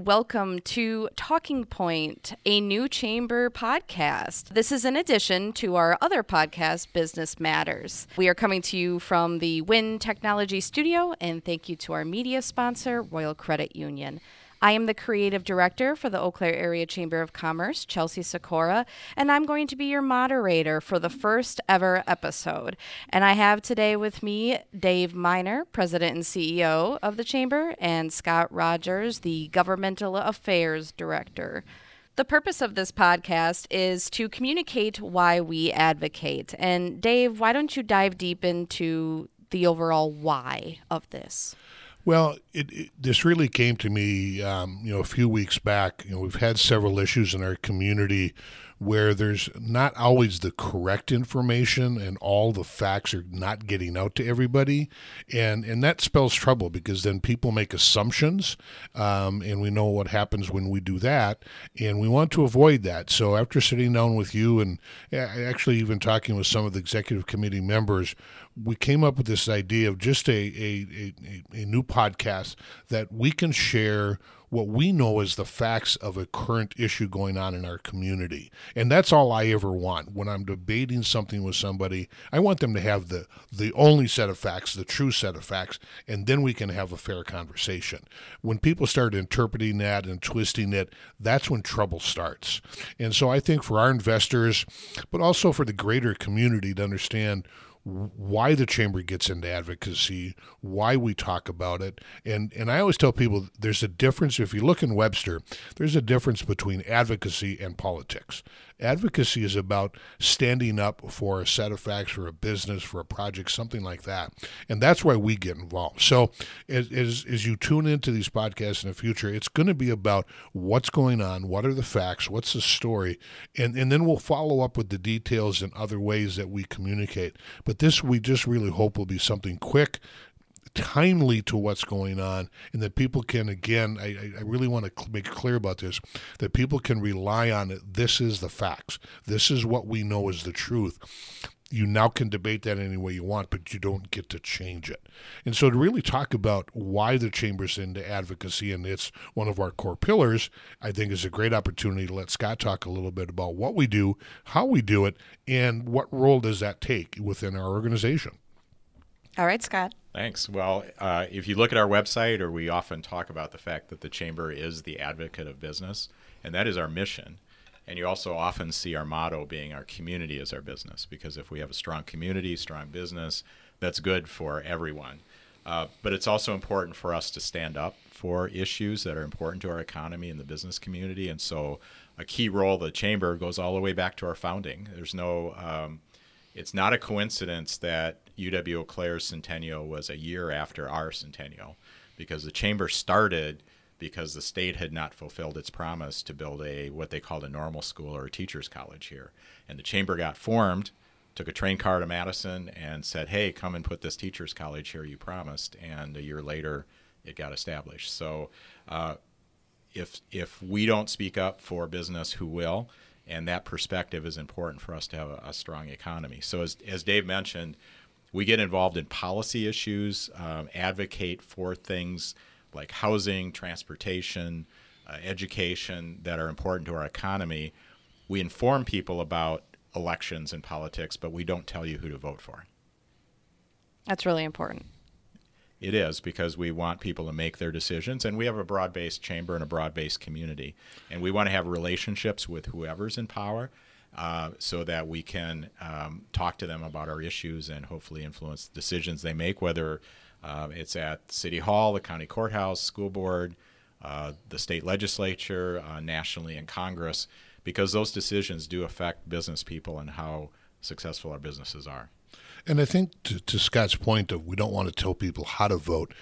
welcome to Talking Point, a new chamber podcast. This is in addition to our other podcast, Business Matters. We are coming to you from the Win Technology Studio, and thank you to our media sponsor, Royal Credit Union. I am the creative director for the Eau Claire Area Chamber of Commerce, Chelsea Seckora, and I'm going to be your moderator for the first ever episode. And I have today with me Dave Minor, President and CEO of the Chamber, and Scott Rogers, the Governmental Affairs Director. The purpose of this podcast is to communicate why we advocate. And Dave, why don't you dive deep into the overall why of this? Well, it, it, this really came to me, um, you know, a few weeks back. You know, we've had several issues in our community where there's not always the correct information and all the facts are not getting out to everybody and and that spells trouble because then people make assumptions um, and we know what happens when we do that and we want to avoid that so after sitting down with you and actually even talking with some of the executive committee members we came up with this idea of just a, a, a, a new podcast that we can share what we know as the facts of a current issue going on in our community. And that's all I ever want. When I'm debating something with somebody, I want them to have the the only set of facts, the true set of facts, and then we can have a fair conversation. When people start interpreting that and twisting it, that's when trouble starts. And so I think for our investors, but also for the greater community to understand why the chamber gets into advocacy, why we talk about it. And and I always tell people there's a difference if you look in Webster, there's a difference between advocacy and politics. Advocacy is about standing up for a set of facts for a business, for a project, something like that. And that's why we get involved. So as, as, as you tune into these podcasts in the future, it's going to be about what's going on, what are the facts, what's the story, and, and then we'll follow up with the details and other ways that we communicate. But this we just really hope will be something quick, timely to what's going on and that people can again I, I really want to make clear about this that people can rely on it this is the facts this is what we know is the truth you now can debate that any way you want, but you don't get to change it. And so, to really talk about why the chamber's into advocacy and it's one of our core pillars, I think is a great opportunity to let Scott talk a little bit about what we do, how we do it, and what role does that take within our organization. All right, Scott. Thanks. Well, uh, if you look at our website, or we often talk about the fact that the chamber is the advocate of business, and that is our mission. And you also often see our motto being our community is our business, because if we have a strong community, strong business, that's good for everyone. Uh, but it's also important for us to stand up for issues that are important to our economy and the business community. And so, a key role of the chamber goes all the way back to our founding. There's no, um, it's not a coincidence that UW Eau Claire's centennial was a year after our centennial because the chamber started because the state had not fulfilled its promise to build a what they called a normal school or a teachers college here. And the chamber got formed took a train car to madison and said hey come and put this teachers college here you promised. And a year later it got established. So uh, if if we don't speak up for business who will? And that perspective is important for us to have a, a strong economy. So as, as dave mentioned we get involved in policy issues, um, advocate for things like housing, transportation, uh, education that are important to our economy. We inform people about elections and politics, but we don't tell you who to vote for. That's really important. It is because we want people to make their decisions, and we have a broad based chamber and a broad based community. And we want to have relationships with whoever's in power uh, so that we can um, talk to them about our issues and hopefully influence the decisions they make, whether uh, it's at City Hall, the county courthouse, school board, uh, the state legislature, uh, nationally, and Congress, because those decisions do affect business people and how successful our businesses are. And I think to, to Scott's point of we don't want to tell people how to vote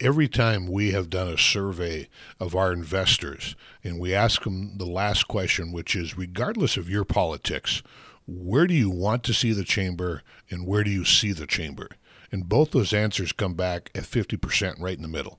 every time we have done a survey of our investors and we ask them the last question, which is regardless of your politics, where do you want to see the chamber and where do you see the chamber? And both those answers come back at 50% right in the middle.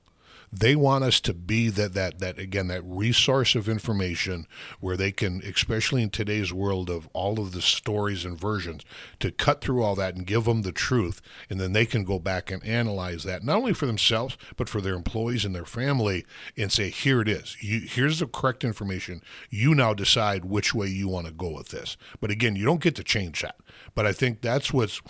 They want us to be that that that again that resource of information where they can, especially in today's world of all of the stories and versions, to cut through all that and give them the truth, and then they can go back and analyze that not only for themselves but for their employees and their family, and say, here it is. You, here's the correct information. You now decide which way you want to go with this. But again, you don't get to change that. But I think that's what's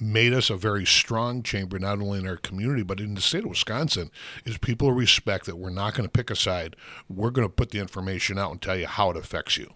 made us a very strong chamber, not only in our community, but in the state of Wisconsin, is people respect that we're not going to pick a side. We're going to put the information out and tell you how it affects you.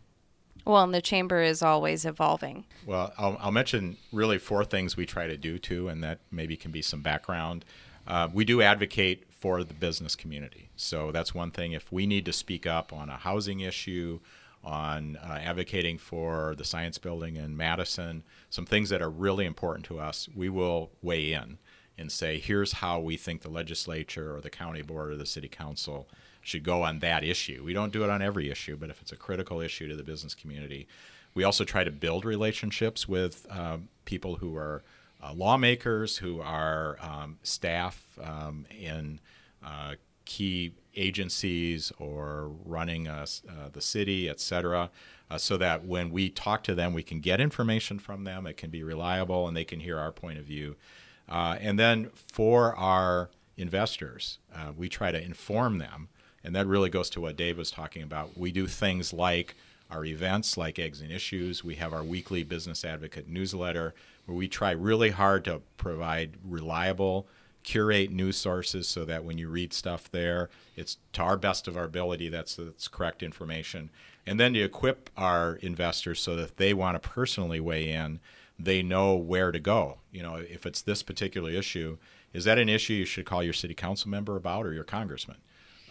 Well, and the chamber is always evolving. Well, I'll, I'll mention really four things we try to do too, and that maybe can be some background. Uh, we do advocate for the business community. So that's one thing. If we need to speak up on a housing issue, on uh, advocating for the science building in Madison, some things that are really important to us, we will weigh in and say, here's how we think the legislature or the county board or the city council should go on that issue. We don't do it on every issue, but if it's a critical issue to the business community, we also try to build relationships with uh, people who are uh, lawmakers, who are um, staff um, in uh, key agencies or running uh, the city, et cetera, uh, so that when we talk to them, we can get information from them. It can be reliable and they can hear our point of view. Uh, and then for our investors, uh, we try to inform them. And that really goes to what Dave was talking about. We do things like our events, like Eggs and Issues. We have our weekly Business Advocate newsletter, where we try really hard to provide reliable curate news sources so that when you read stuff there, it's to our best of our ability that's that's correct information. And then to equip our investors so that they want to personally weigh in, they know where to go. You know, if it's this particular issue, is that an issue you should call your city council member about or your congressman?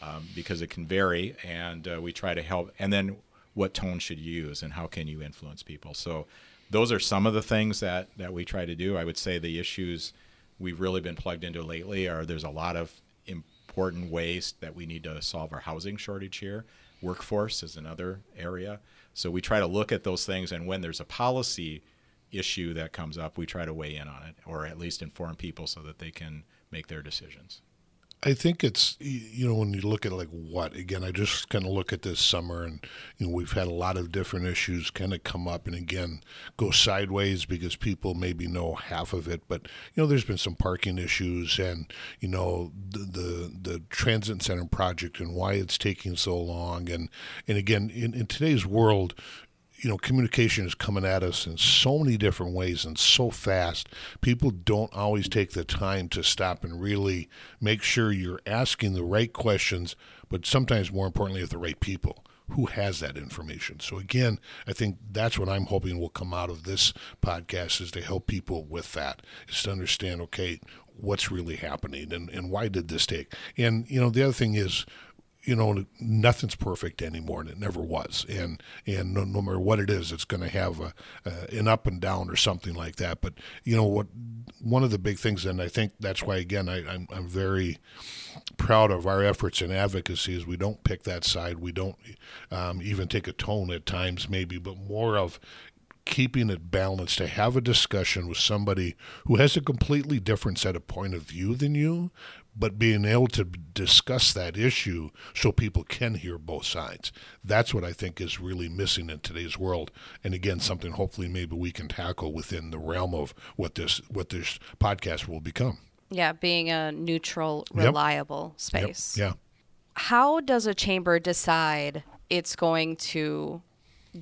Um, because it can vary, and uh, we try to help. And then what tone should you use, and how can you influence people? So those are some of the things that that we try to do. I would say the issues we've really been plugged into lately are there's a lot of important ways that we need to solve our housing shortage here. Workforce is another area. So we try to look at those things, and when there's a policy issue that comes up, we try to weigh in on it, or at least inform people so that they can make their decisions. I think it's you know when you look at like what again I just kind of look at this summer and you know we've had a lot of different issues kind of come up and again go sideways because people maybe know half of it but you know there's been some parking issues and you know the the, the transit center project and why it's taking so long and and again in, in today's world you know, communication is coming at us in so many different ways and so fast. People don't always take the time to stop and really make sure you're asking the right questions, but sometimes more importantly, with the right people who has that information. So again, I think that's what I'm hoping will come out of this podcast is to help people with that, is to understand, okay, what's really happening and, and why did this take? And, you know, the other thing is you know nothing's perfect anymore and it never was. And and no, no matter what it is it's going to have a, an up and down or something like that. But you know what one of the big things and i think that's why again I, I'm, I'm very proud of our efforts in advocacy is we don't pick that side. We don't um, even take a tone at times maybe but more of keeping it balanced to have a discussion with somebody who has a completely different set of point of view than you but being able to discuss that issue so people can hear both sides. That's what I think is really missing in today's world. And again, something hopefully maybe we can tackle within the realm of what this what this podcast will become. Yeah, being a neutral, reliable yep. space. Yep. Yeah. How does a chamber decide it's going to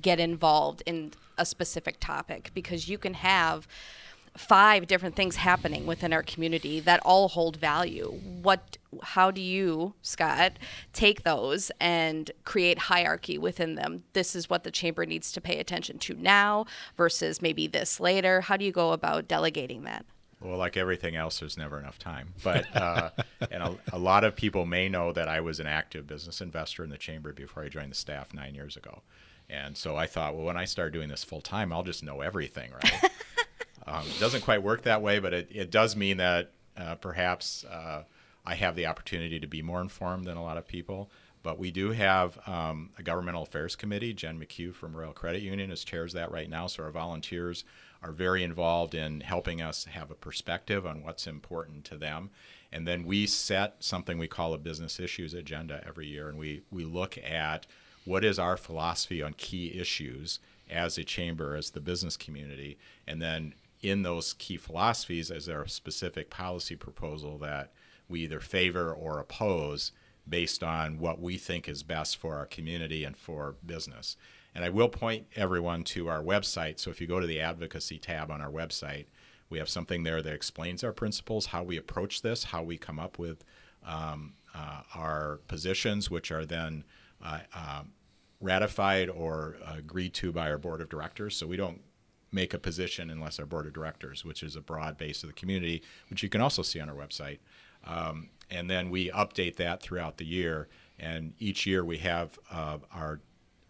get involved in a specific topic? Because you can have five different things happening within our community that all hold value. What how do you, Scott, take those and create hierarchy within them? This is what the chamber needs to pay attention to now versus maybe this later. How do you go about delegating that? Well, like everything else, there's never enough time. But uh, and a, a, lot of people may know that I was an active business investor in the chamber before I joined the staff nine years ago. And so I thought, well, when I start doing this full time, I'll just know everything, right? Um, it doesn't quite work that way, but it, it does mean that uh, perhaps uh, I have the opportunity to be more informed than a lot of people. But we do have um, a governmental affairs committee. Jen McHugh from Royal Credit Union is chairs that right now. So our volunteers are very involved in helping us have a perspective on what's important to them. And then we set something we call a business issues agenda every year, and we, we look at what is our philosophy on key issues as a chamber, as the business community, and then in those key philosophies, is there a specific policy proposal that we either favor or oppose based on what we think is best for our community and for business? And I will point everyone to our website. So if you go to the advocacy tab on our website, we have something there that explains our principles, how we approach this, how we come up with um, uh, our positions, which are then uh, uh, ratified or agreed to by our board of directors. So we don't make a position unless our board of directors, which is a broad base of the community, which you can also see on our website. Um, and then we update that throughout the year. And each year we have uh, our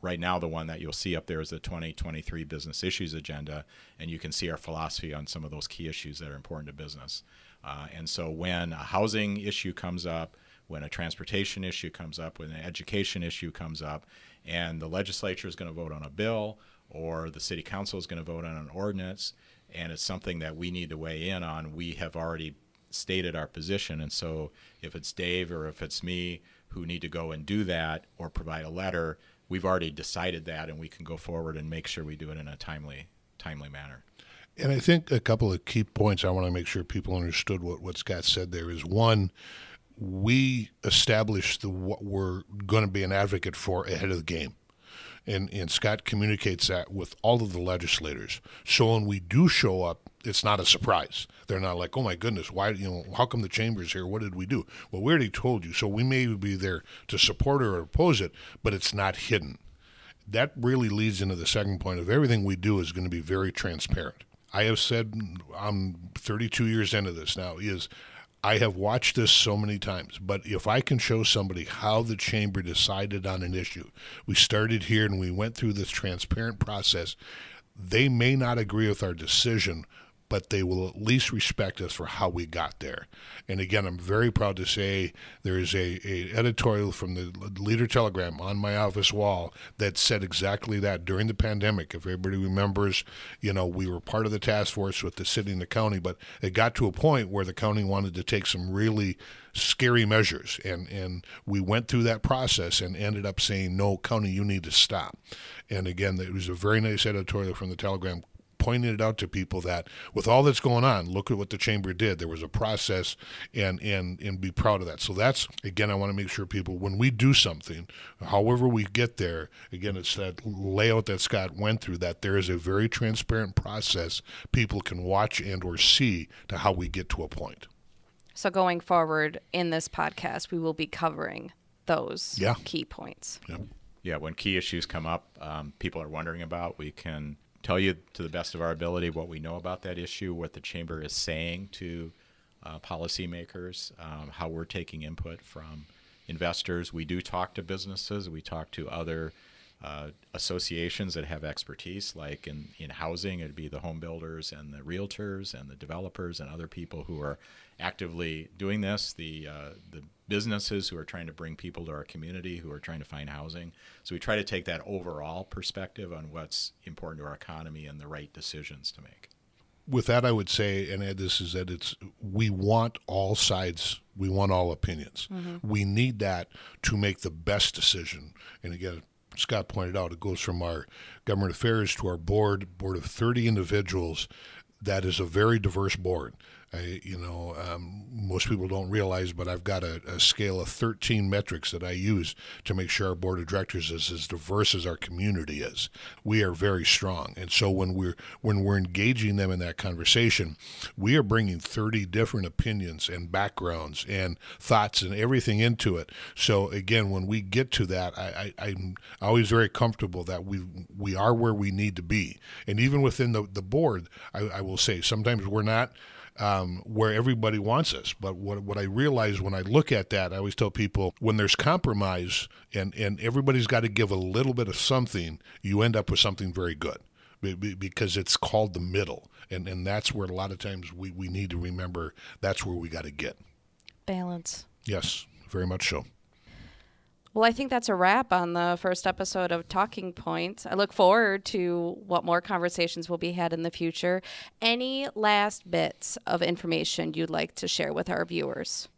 right now the one that you'll see up there is the 2023 business issues agenda and you can see our philosophy on some of those key issues that are important to business uh, and so when a housing issue comes up when a transportation issue comes up when an education issue comes up and the legislature is going to vote on a bill or the city council is going to vote on an ordinance and it's something that we need to weigh in on we have already stated our position and so if it's dave or if it's me who need to go and do that or provide a letter we've already decided that, and we can go forward and make sure we do it in a timely timely manner. And I think a couple of key points I want to make sure people understood what, what Scott said there is one, we established the what we're going to be an advocate for ahead of the game and and Scott communicates that with all of the legislators. So when we do show up, it's not a surprise. They're not like, "Oh my goodness, why you know how come the chamber's here? What did we do?" Well, we already told you. So we may be there to support or oppose it, but it's not hidden. That really leads into the second point of everything we do is going to be very transparent. I have said mm, I'm 32 years into this now is I have watched this so many times, but if I can show somebody how the chamber decided on an issue, we started here and we went through this transparent process. They may not agree with our decision, but they will at least respect us for how we got there. And again, I'm very proud to say there is a, a editorial from the Leader Telegram on my office wall that said exactly that during the pandemic. If everybody remembers, you know, we were part of the task force with the city and the county, but it got to a point where the county wanted to take some really scary measures and and we went through that process and ended up saying no county you need to stop and again it was a very nice editorial from the telegram pointing it out to people that with all that's going on, look at what the chamber did. There was a process, and and and be proud of that. So that's again, I want to make sure people when we do something, however we get there, again, it's that layout that Scott went through. That there is a very transparent process people can watch and or see to how we get to a point. So going forward in this podcast, we will be covering those yeah. key points. Yeah. Yeah, when key issues come up, um, people are wondering about, we can tell you to the best of our ability what we know about that issue, what the chamber is saying to uh, policymakers, um, how we're taking input from investors. We do talk to businesses. We talk to other uh, associations that have expertise, like in, in housing, it'd be the home builders and the realtors and the developers and other people who are actively doing this. The uh, the businesses who are trying to bring people to our community who are trying to find housing. So we try to take that overall perspective on what's important to our economy and the right decisions to make. With that, I would say, and add this is that it's we want all sides, we want all opinions. Mm-hmm. We need that to make the best decision. And again, Scott pointed out, it goes from our government affairs to our board, board of 30 individuals. That is a very diverse board. I, you know, um, most people don't realize, but I've got a, a, scale of 13 metrics that I use to make sure our board of directors is as diverse as our community is. We are very strong, and so when we're when we're engaging them in that conversation, we are bringing 30 different opinions and backgrounds and thoughts and everything into it. So again, when we get to that, I, I, I'm always very comfortable that we we are where we need to be, and even within the the board, I, I will say sometimes we're not um, where everybody wants us. But what, what I realize when I look at that, I always tell people when there's compromise and, and everybody's got to give a little bit of something, you end up with something very good because it's called the middle. And, and that's where a lot of times we, we need to remember that's where we got to get. Balance. Yes, very much so. Well, I think that's a wrap on the first episode of Talking Points. I look forward to what more conversations will be had in the future. Any last bits of information you'd like to share with our viewers?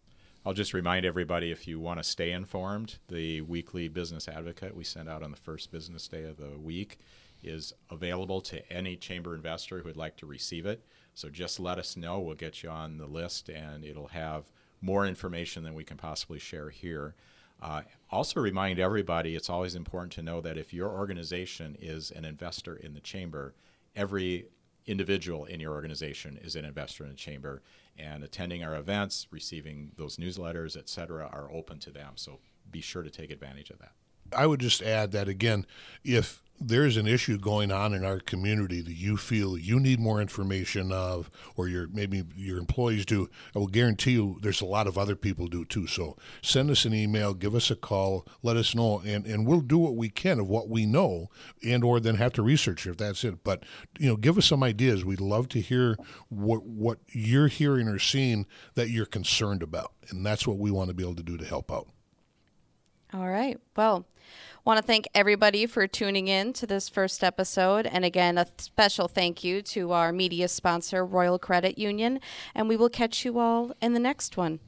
I'll just remind everybody if you want to stay informed, the weekly business advocate we send out on the first business day of the week is available to any chamber investor who would like to receive it. So just let us know. We'll get you on the list and it'll have more information than we can possibly share here. Uh, also, remind everybody it's always important to know that if your organization is an investor in the chamber, every individual in your organization is an investor in the chamber, and attending our events, receiving those newsletters, et cetera, are open to them. So be sure to take advantage of that. I would just add that again, if there's an issue going on in our community that you feel you need more information of, or your maybe your employees do, I will guarantee you there's a lot of other people do too. So send us an email, give us a call, let us know, and, and we'll do what we can of what we know, and or then have to research if that's it. But you know, give us some ideas. We'd love to hear what what you're hearing or seeing that you're concerned about, and that's what we want to be able to do to help out. All right. Well, want to thank everybody for tuning in to this first episode. And again, a special thank you to our media sponsor, Royal Credit Union. And we will catch you all in the next one.